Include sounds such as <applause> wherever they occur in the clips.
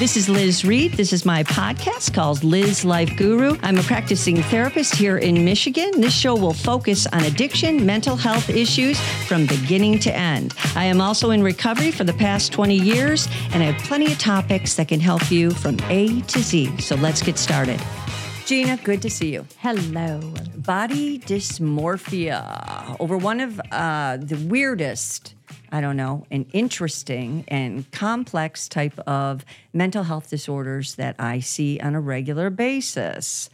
This is Liz Reed. This is my podcast called Liz Life Guru. I'm a practicing therapist here in Michigan. This show will focus on addiction, mental health issues from beginning to end. I am also in recovery for the past 20 years, and I have plenty of topics that can help you from A to Z. So let's get started. Gina, good to see you. Hello. Body dysmorphia. Over one of uh, the weirdest I don't know, an interesting and complex type of mental health disorders that I see on a regular basis.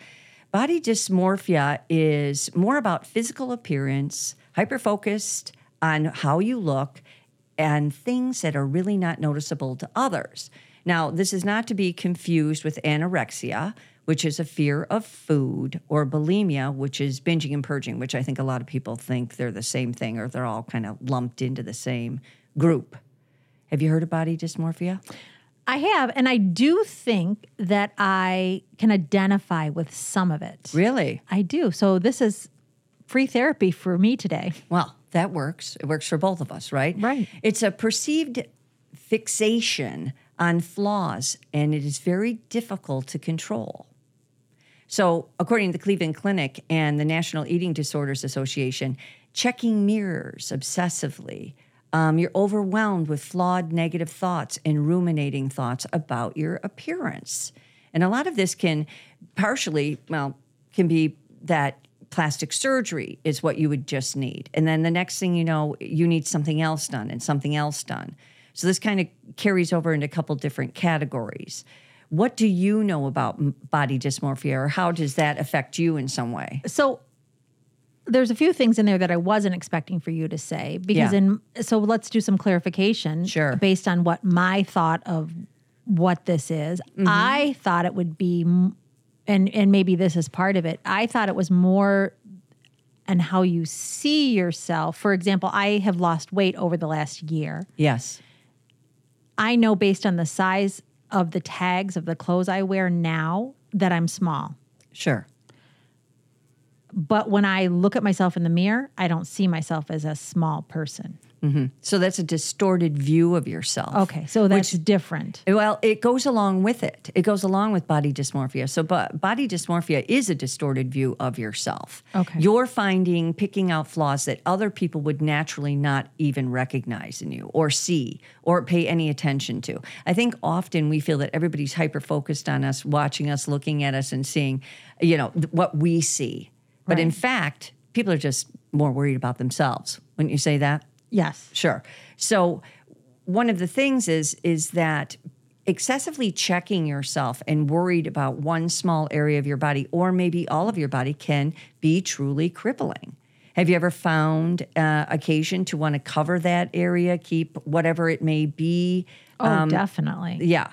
Body dysmorphia is more about physical appearance, hyper focused on how you look, and things that are really not noticeable to others. Now, this is not to be confused with anorexia, which is a fear of food, or bulimia, which is binging and purging, which I think a lot of people think they're the same thing or they're all kind of lumped into the same group. Have you heard of body dysmorphia? I have, and I do think that I can identify with some of it. Really? I do. So this is free therapy for me today. Well, that works. It works for both of us, right? Right. It's a perceived fixation on flaws, and it is very difficult to control. So, according to the Cleveland Clinic and the National Eating Disorders Association, checking mirrors obsessively, um, you're overwhelmed with flawed negative thoughts and ruminating thoughts about your appearance. And a lot of this can partially, well, can be that plastic surgery is what you would just need. And then the next thing you know, you need something else done and something else done. So this kind of carries over into a couple different categories. What do you know about body dysmorphia, or how does that affect you in some way? So there's a few things in there that I wasn't expecting for you to say because Yeah. in so let's do some clarification Sure. based on what my thought of what this is. Mm-hmm. I thought it would be and and maybe this is part of it. I thought it was more and how you see yourself. For example, I have lost weight over the last year. Yes. I know based on the size of the tags of the clothes I wear now that I'm small. Sure. But when I look at myself in the mirror, I don't see myself as a small person. Mm-hmm. So that's a distorted view of yourself. Okay, so that's different. Well, it goes along with it. It goes along with body dysmorphia. So, but body dysmorphia is a distorted view of yourself. Okay. You're finding, picking out flaws that other people would naturally not even recognize in you or see or pay any attention to. I think often we feel that everybody's hyper focused on us, watching us, looking at us, and seeing, you know, what we see. But in fact, people are just more worried about themselves. Wouldn't you say that? Yes. Sure. So one of the things is is that excessively checking yourself and worried about one small area of your body or maybe all of your body can be truly crippling. Have you ever found uh, occasion to want to cover that area, keep whatever it may be? Oh, definitely. Yeah,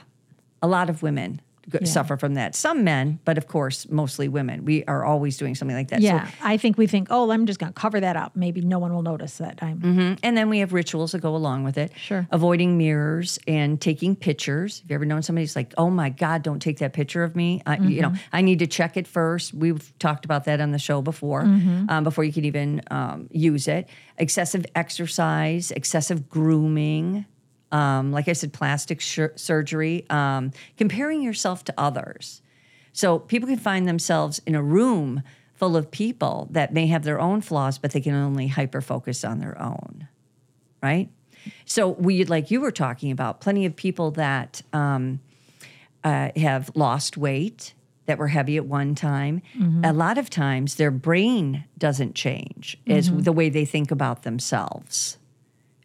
a lot of women g- suffer from that. Some men, but of course, mostly women. We are always doing something like that. So Yeah. I think we think, oh, I'm just going to cover that up. Maybe no one will notice that I'm. And then we have rituals that go along with it. Sure. Avoiding mirrors and taking pictures. Have you ever known somebody who's like, oh my God, don't take that picture of me? I, You know, I need to check it first. We've talked about that on the show before, um, before you can even um, use it. Excessive exercise, excessive grooming. Um, like I said, plastic shir- surgery, um, comparing yourself to others. So people can find themselves in a room full of people that may have their own flaws, but they can only hyper focus on their own, right? So we, like you were talking about, plenty of people that um, uh, have lost weight that were heavy at one time. A lot of times, their brain doesn't change as the way they think about themselves.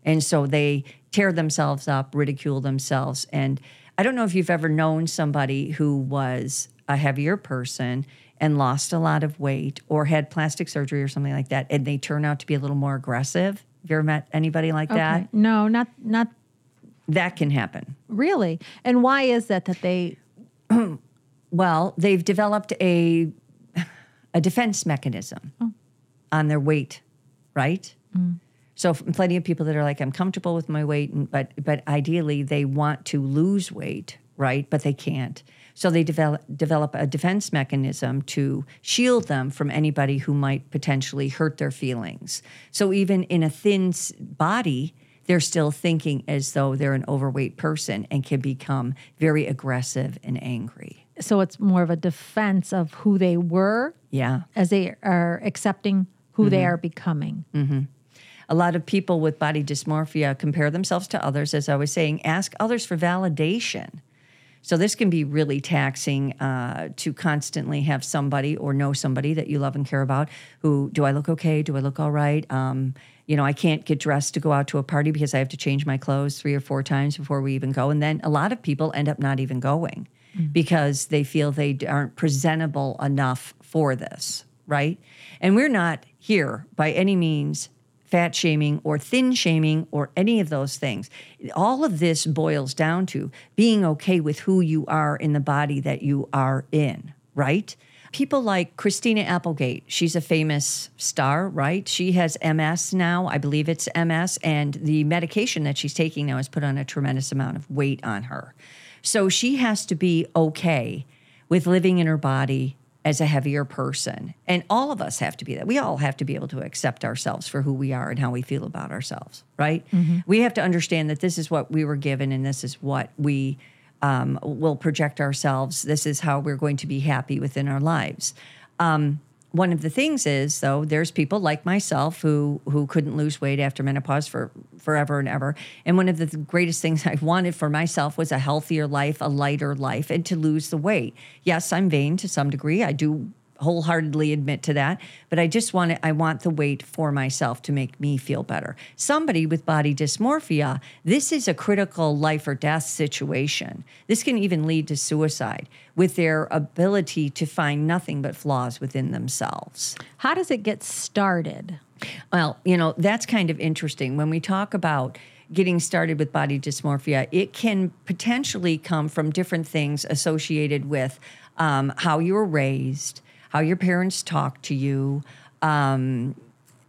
And so they tear themselves up, ridicule themselves. And I don't know if you've ever known somebody who was a heavier person and lost a lot of weight or had plastic surgery or something like that, and they turn out to be a little more aggressive. Have you ever met anybody like that? No, not not That can happen. really. And why is that that they <clears throat> Well, they've developed a a defense mechanism oh. on their weight, right? Mm. So plenty of people that are like, I'm comfortable with my weight, and, but but ideally they want to lose weight, right? But they can't. So they develop develop a defense mechanism to shield them from anybody who might potentially hurt their feelings. So even in a thin body, they're still thinking as though they're an overweight person and can become very aggressive and angry. So it's more of a defense of who they were Yeah. as they are accepting who they mm-hmm. are becoming. Mm-hmm. A lot of people with body dysmorphia compare themselves to others, as I was saying, ask others for validation. So this can be really taxing uh, to constantly have somebody or know somebody that you love and care about who, do I look okay? Do I look all right? Um, you know, I can't get dressed to go out to a party because I have to change my clothes three or four times before we even go. And then a lot of people end up not even going because they feel they aren't presentable enough for this, right? And we're not here by any means fat shaming or thin shaming or any of those things. All of this boils down to being okay with who you are in the body that you are in, right? People like Christina Applegate, she's a famous star, right? She has MS now. I believe it's MS. And the medication that she's taking now has put on a tremendous amount of weight on her. So she has to be okay with living in her body as a heavier person. And all of us have to be that. We all have to be able to accept ourselves for who we are and how we feel about ourselves, right? We have to understand that this is what we were given and this is what we um, will project ourselves. This is how we're going to be happy within our lives. Um, one of the things is though there's people like myself who who couldn't lose weight after menopause for forever and ever. And one of the greatest things <laughs> i wanted for myself was a healthier life a lighter life and to lose the weight. Yes i'm vain to some degree. I do wholeheartedly admit to that but i just want it i want the weight for myself to make me feel better somebody with body dysmorphia this is a critical life or death situation this can even lead to suicide with their ability to find nothing but flaws within themselves How does it get started? well, you know, that's kind of interesting. When we talk about getting started with body dysmorphia, it can potentially come from different things associated with um, how you were raised, how your parents talked to you, um,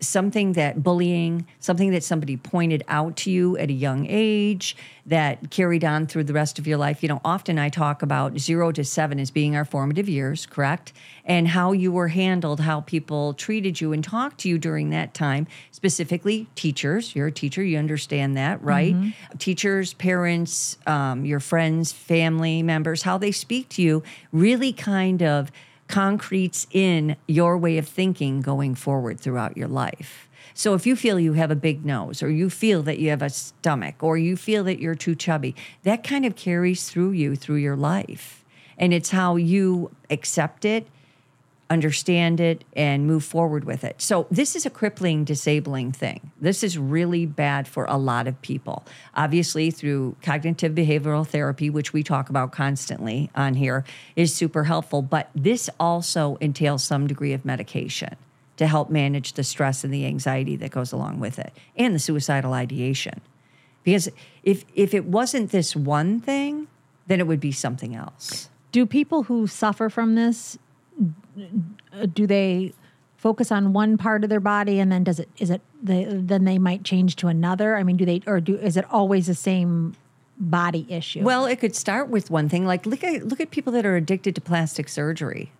something that bullying, something that somebody pointed out to you at a young age that carried on through the rest of your life. You know, often I talk about zero to seven as being our formative years, correct? And how you were handled, how people treated you and talked to you during that time, specifically teachers. You're a teacher, you understand that, right? Teachers, parents, um, your friends, family members, how they speak to you really kind of concretes in your way of thinking going forward throughout your life. So if you feel you have a big nose or you feel that you have a stomach or you feel that you're too chubby, that kind of carries through you through your life. And it's how you accept it, understand it, and move forward with it. So this is a crippling, disabling thing. This is really bad for a lot of people. Obviously, through cognitive behavioral therapy, which we talk about constantly on here, is super helpful. But this also entails some degree of medication to help manage the stress and the anxiety that goes along with it and the suicidal ideation. Because if if it wasn't this one thing, then it would be something else. Do people who suffer from this do they focus on one part of their body and then does it is it the, then they might change to another? I mean, do they or do is it always the same body issue? Well, it could start with one thing. Like look at look at people that are addicted to plastic surgery.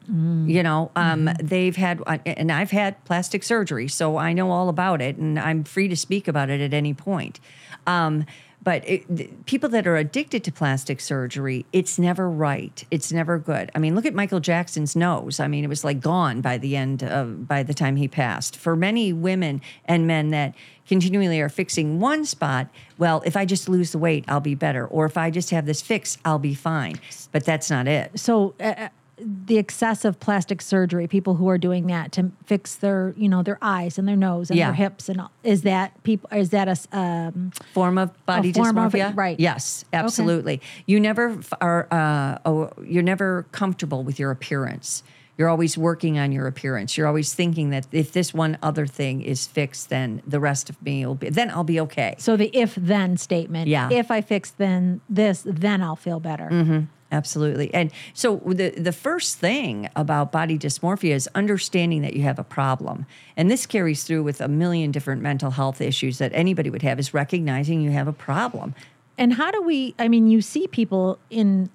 You know, um, they've had, and I've had plastic surgery, so I know all about it, and I'm free to speak about it at any point. Um, but it, people that are addicted to plastic surgery, it's never right. It's never good. I mean, look at Michael Jackson's nose. I mean, it was like gone by the end of by the time he passed. For many women and men that continually are fixing one spot, well, if I just lose the weight, I'll be better. Or if I just have this fix, I'll be fine. But that's not it. so uh, the excessive plastic surgery, people who are doing that to fix their, you know, their eyes and their nose and Yeah. their hips and all, is that people? Is that a um, form of body form of dysmorphia right. yes absolutely you never are uh, oh, you're never comfortable with your appearance you're always working on your appearance you're always thinking that if this one other thing is fixed then the rest of me will be then i'll be okay so the if then statement? Yeah. If I fix then this, then I'll feel better. Absolutely. And so the the first thing about body dysmorphia is understanding that you have a problem. And this carries through with a million different mental health issues that anybody would have is recognizing you have a problem. And how do we? I mean, you see people in,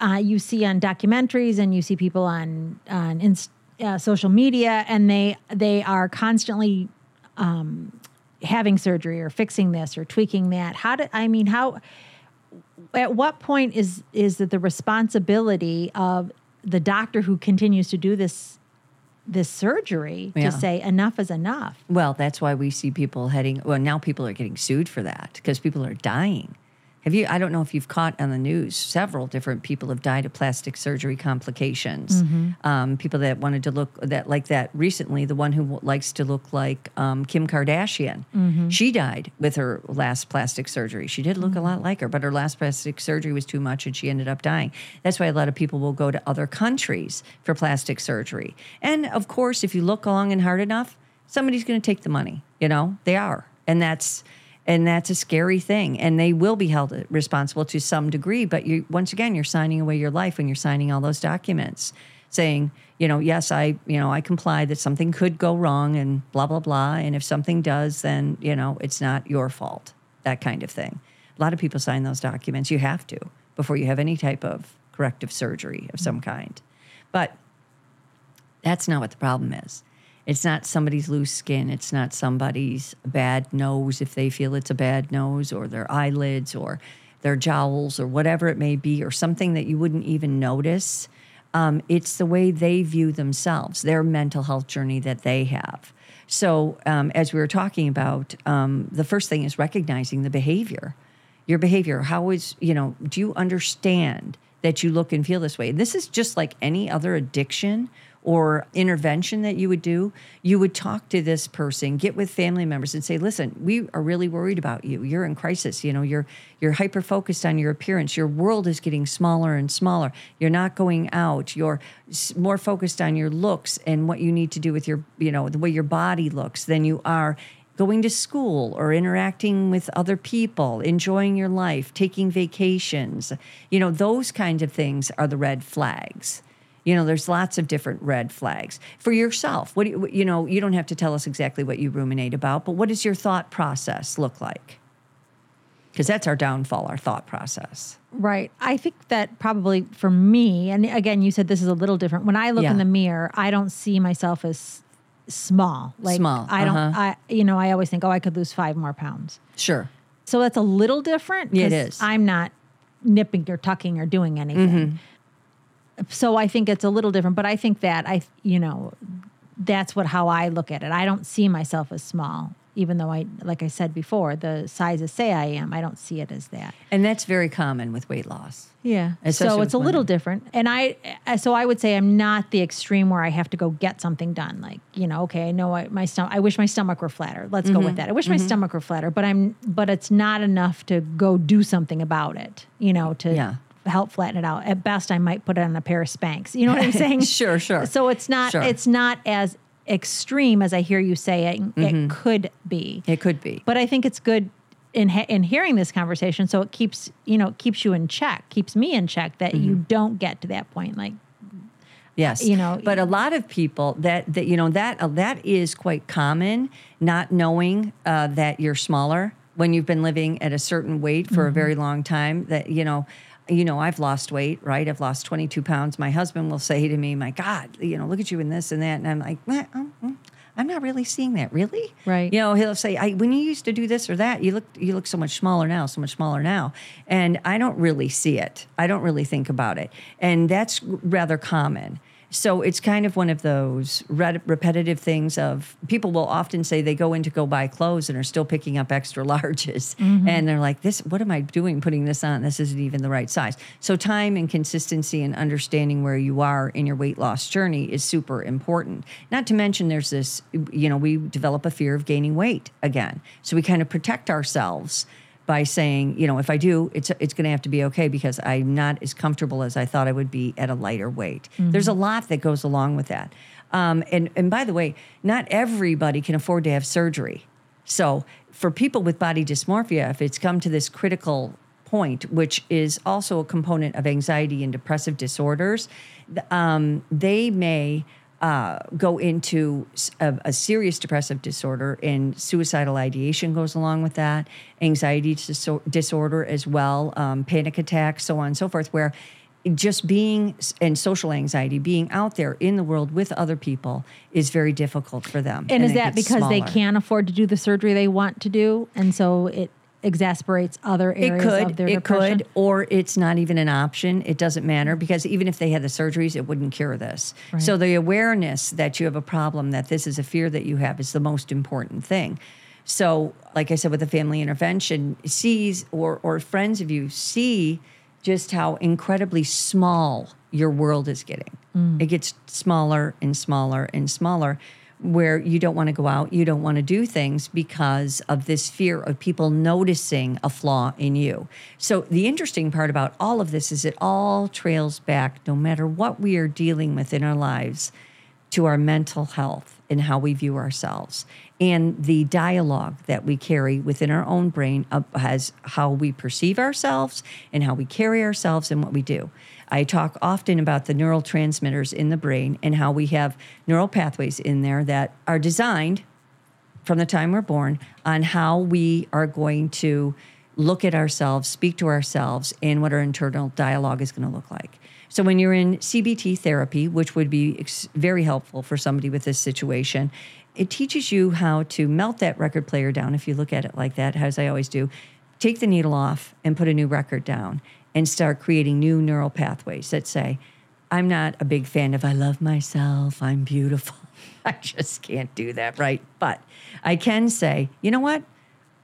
uh, you see on documentaries, and you see people on on inst, uh, social media, and they they are constantly um, having surgery or fixing this or tweaking that. How do I mean how? At what point is is it the responsibility of the doctor who continues to do this this surgery Yeah. to say enough is enough? Well, that's why we see people heading. Well, now people are getting sued for that because people are dying. Have you? I don't know if you've caught on the news. Several different people have died of plastic surgery complications. Um, people that wanted to look that like that recently. The one who w- likes to look like um, Kim Kardashian. She died with her last plastic surgery. She did look a lot like her, but her last plastic surgery was too much, and she ended up dying. That's why a lot of people will go to other countries for plastic surgery. And of course, if you look long and hard enough, somebody's going to take the money. You know, they are, and that's and that's a scary thing. And they will be held responsible to some degree. But you, once again, you're signing away your life when you're signing all those documents, saying, you know, yes, I, you know, I comply that something could go wrong and blah blah blah. And if something does, then you know, it's not your fault. That kind of thing. A lot of people sign those documents. You have to before you have any type of corrective surgery of some kind. But that's not what the problem is. It's not somebody's loose skin. It's not somebody's bad nose if they feel it's a bad nose, or their eyelids, or their jowls, or whatever it may be, or something that you wouldn't even notice. Um, it's the way they view themselves, their mental health journey that they have. So, um, as we were talking about, um, the first thing is recognizing the behavior your behavior how is you know do you understand that you look and feel this way this is just like any other addiction or intervention that you would do you would talk to this person get with family members and say listen we are really worried about you. You're in crisis. You know you're you're hyper focused on your appearance. Your world is getting smaller and smaller. You're not going out. You're more focused on your looks and what you need to do with your you know the way your body looks than you are going to school or interacting with other people, enjoying your life, taking vacations. You know, those kinds of things are the red flags. You know, there's lots of different red flags for yourself. What do you, you know, you don't have to tell us exactly what you ruminate about, but what does your thought process look like? Because that's our downfall, our thought process. Right. I think that probably for me, and again, you said this is a little different. When I look Yeah. in the mirror, I don't see myself as small. Like Small, I don't. uh-huh. I you know I always think, oh, I could lose five more pounds. Sure. So that's a little different. Yeah, it is. I'm not nipping or tucking or doing anything. Mm-hmm. So I think it's a little different. But I think that I you know that's what how I look at it. I don't see myself as small, even though I like I said before, the sizes say I am. I don't see it as that. And that's very common with weight loss. Yeah. So it's a little different. And I, uh, so I would say I'm not the extreme where I have to go get something done. Like, you know, okay, I know I, my stomach, I wish my stomach were flatter. Let's go Mm-hmm. with that. I wish my stomach were flatter, but I'm, but it's not enough to go do something about it, you know, to Yeah. Help flatten it out. At best, I might put it on a pair of Spanx. You know what I'm <laughs> saying? Sure, sure. So it's not, Sure. it's not as extreme as I hear you saying Mm-hmm. it could be. It could be. But I think it's good in in hearing this conversation, so it keeps you know keeps you in check, keeps me in check that you don't get to that point. Like Yes, you know- but a lot of people that that you know that uh, that is quite common. Not knowing uh, that you're smaller when you've been living at a certain weight for a very long time. That you know, you know, I've lost weight, right? I've lost 22 pounds. My husband will say to me, "My God, you know, look at you in this and that," and I'm like, "Eh, um, I'm not really seeing that, really. Right. You know, he'll say, I, "When you used to do this or that, you look you look so much smaller now, so much smaller now," and I don't really see it. I don't really think about it, and that's rather common. So it's kind of one of those red, repetitive things of people will often say they go in to go buy clothes and are still picking up extra <laughs> larges. Mm-hmm. And they're like, this, what am I doing putting this on? This isn't even the right size. So time and consistency and understanding where you are in your weight loss journey is super important. Not to mention there's this, you know, we develop a fear of gaining weight again. So we kind of protect ourselves by saying, you know, if I do, it's it's going to have to be okay because I'm not as comfortable as I thought I would be at a lighter weight. There's a lot that goes along with that. Um, and and by the way, not everybody can afford to have surgery. So for people with body dysmorphia, if it's come to this critical point, which is also a component of anxiety and depressive disorders, um, they may uh, go into a serious depressive disorder, and suicidal ideation goes along with that, anxiety diso- disorder as well, um, panic attacks, so on and so forth, where just being and social anxiety, being out there in the world with other people is very difficult for them. And, is that because they can't afford to do the surgery they want to do, and so it exasperates other It areas could, of their it depression? could, or it's not even an option. It doesn't matter because even if they had the surgeries, it wouldn't cure this. So the awareness that you have a problem, that this is a fear that you have, is the most important thing. So, like I said, with the family intervention, sees or or friends of you see just how incredibly small your world is getting. Mm. It gets smaller and smaller and smaller where you don't want to go out, you don't want to do things because of this fear of people noticing a flaw in you. So, the interesting part about all of this is it all trails back, no matter what we are dealing with in our lives, to our mental health and how we view ourselves. And the dialogue that we carry within our own brain has how we perceive ourselves and how we carry ourselves and what we do. I talk often about the neurotransmitters in the brain and how we have neural pathways in there that are designed from the time we're born on how we are going to look at ourselves, speak to ourselves, and what our internal dialogue is going to look like. So, when you're in CBT therapy, which would be ex- very helpful for somebody with this situation, it teaches you how to melt that record player down. If you look at it like that, as I always do, take the needle off and put a new record down and start creating new neural pathways that say, I'm not a big fan of I love myself, I'm beautiful. <laughs> I just can't do that, right? But I can say, you know what?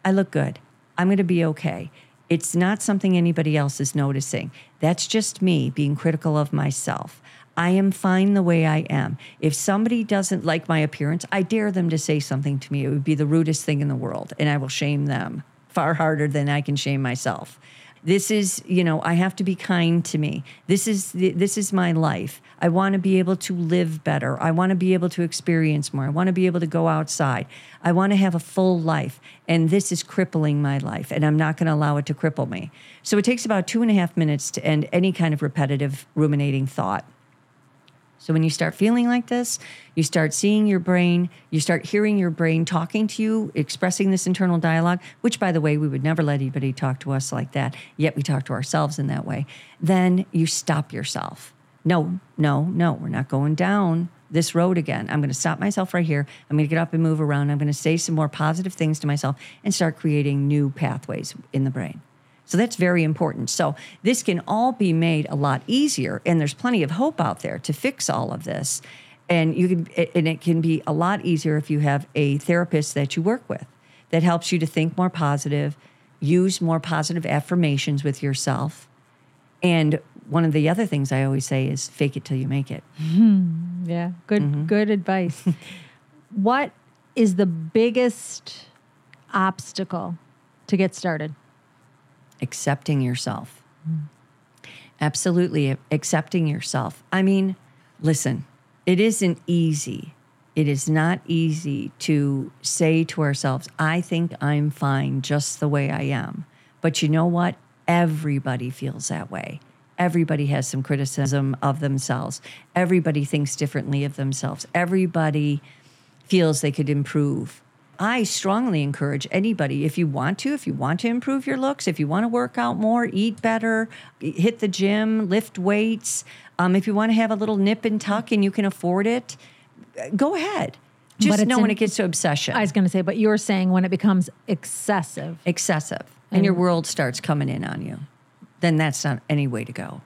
I look good. I'm going to be okay. It's not something anybody else is noticing. That's just me being critical of myself. I am fine the way I am. If somebody doesn't like my appearance, I dare them to say something to me. It would be the rudest thing in the world, and I will shame them far harder than I can shame myself this is you know i have to be kind to me. This is this is my life. I want to be able to live better. I want to be able to experience more. I want to be able to go outside. I want to have a full life and this is crippling my life and i'm not going to allow it to cripple me. So it takes about two and a half minutes to end any kind of repetitive ruminating thought so when you start feeling like this, you start seeing your brain, you start hearing your brain talking to you, expressing this internal dialogue, which by the way, we would never let anybody talk to us like that, yet we talk to ourselves in that way. Then you stop yourself. No, no, no, we're not going down this road again. I'm going to stop myself right here. I'm going to get up and move around. I'm going to say some more positive things to myself and start creating new pathways in the brain. So that's very important. So this can all be made a lot easier, and there's plenty of hope out there to fix all of this. And you can, and it can be a lot easier if you have a therapist that you work with that helps you to think more positive, use more positive affirmations with yourself. And one of the other things I always say is fake it till you make it. Yeah, good Mm-hmm. good advice. <laughs> what is the biggest obstacle to get started? Accepting yourself. Absolutely accepting yourself. I mean, listen, it isn't easy. It is not easy to say to ourselves, I think I'm fine just the way I am. But you know what? Everybody feels that way. Everybody has some criticism of themselves. Everybody thinks differently of themselves. Everybody feels they could improve. I strongly encourage anybody, if you want to, if you want to improve your looks, if you want to work out more, eat better, hit the gym, lift weights, um, if you want to have a little nip and tuck and you can afford it, go ahead. Just know when it gets to obsession, I was going to say, but you're saying when it becomes excessive. excessive, and your world starts coming in on you, then that's not any way to go.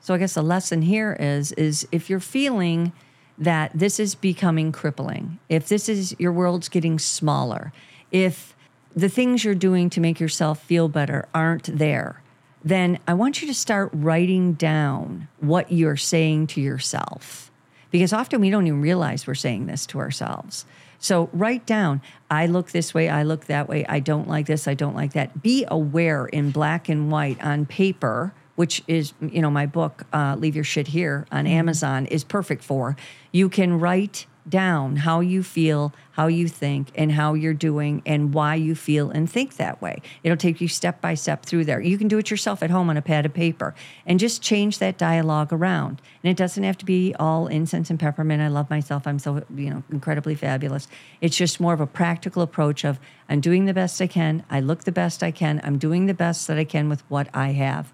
So I guess the lesson here is is if you're feeling that this is becoming crippling, if this is your world's getting smaller, if the things you're doing to make yourself feel better aren't there, then I want you to start writing down what you're saying to yourself. Because often we don't even realize we're saying this to ourselves. So write down, I look this way, I look that way, I don't like this, I don't like that. Be aware in black and white on paper which is you know my book uh, leave your shit here on amazon is perfect for. You can write down how you feel how you think and how you're doing and why you feel and think that way. It'll take you step by step through there. You can do it yourself at home on a pad of paper and just change that dialogue around. And it doesn't have to be all incense and peppermint. I love myself. I'm so you know incredibly fabulous. It's just more of a practical approach of i'm doing the best i can. I look the best i can. I'm doing the best that i can with what i have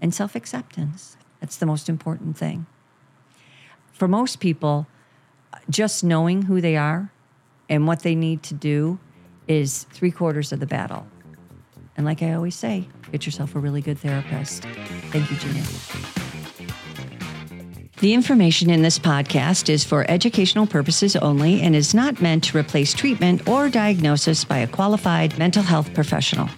and self acceptance. That's the most important thing. For most people, just knowing who they are and what they need to do is three quarters of the battle. And like I always say, get yourself a really good therapist. Thank you, Gina. The information in this podcast is for educational purposes only and is not meant to replace treatment or diagnosis by a qualified mental health professional.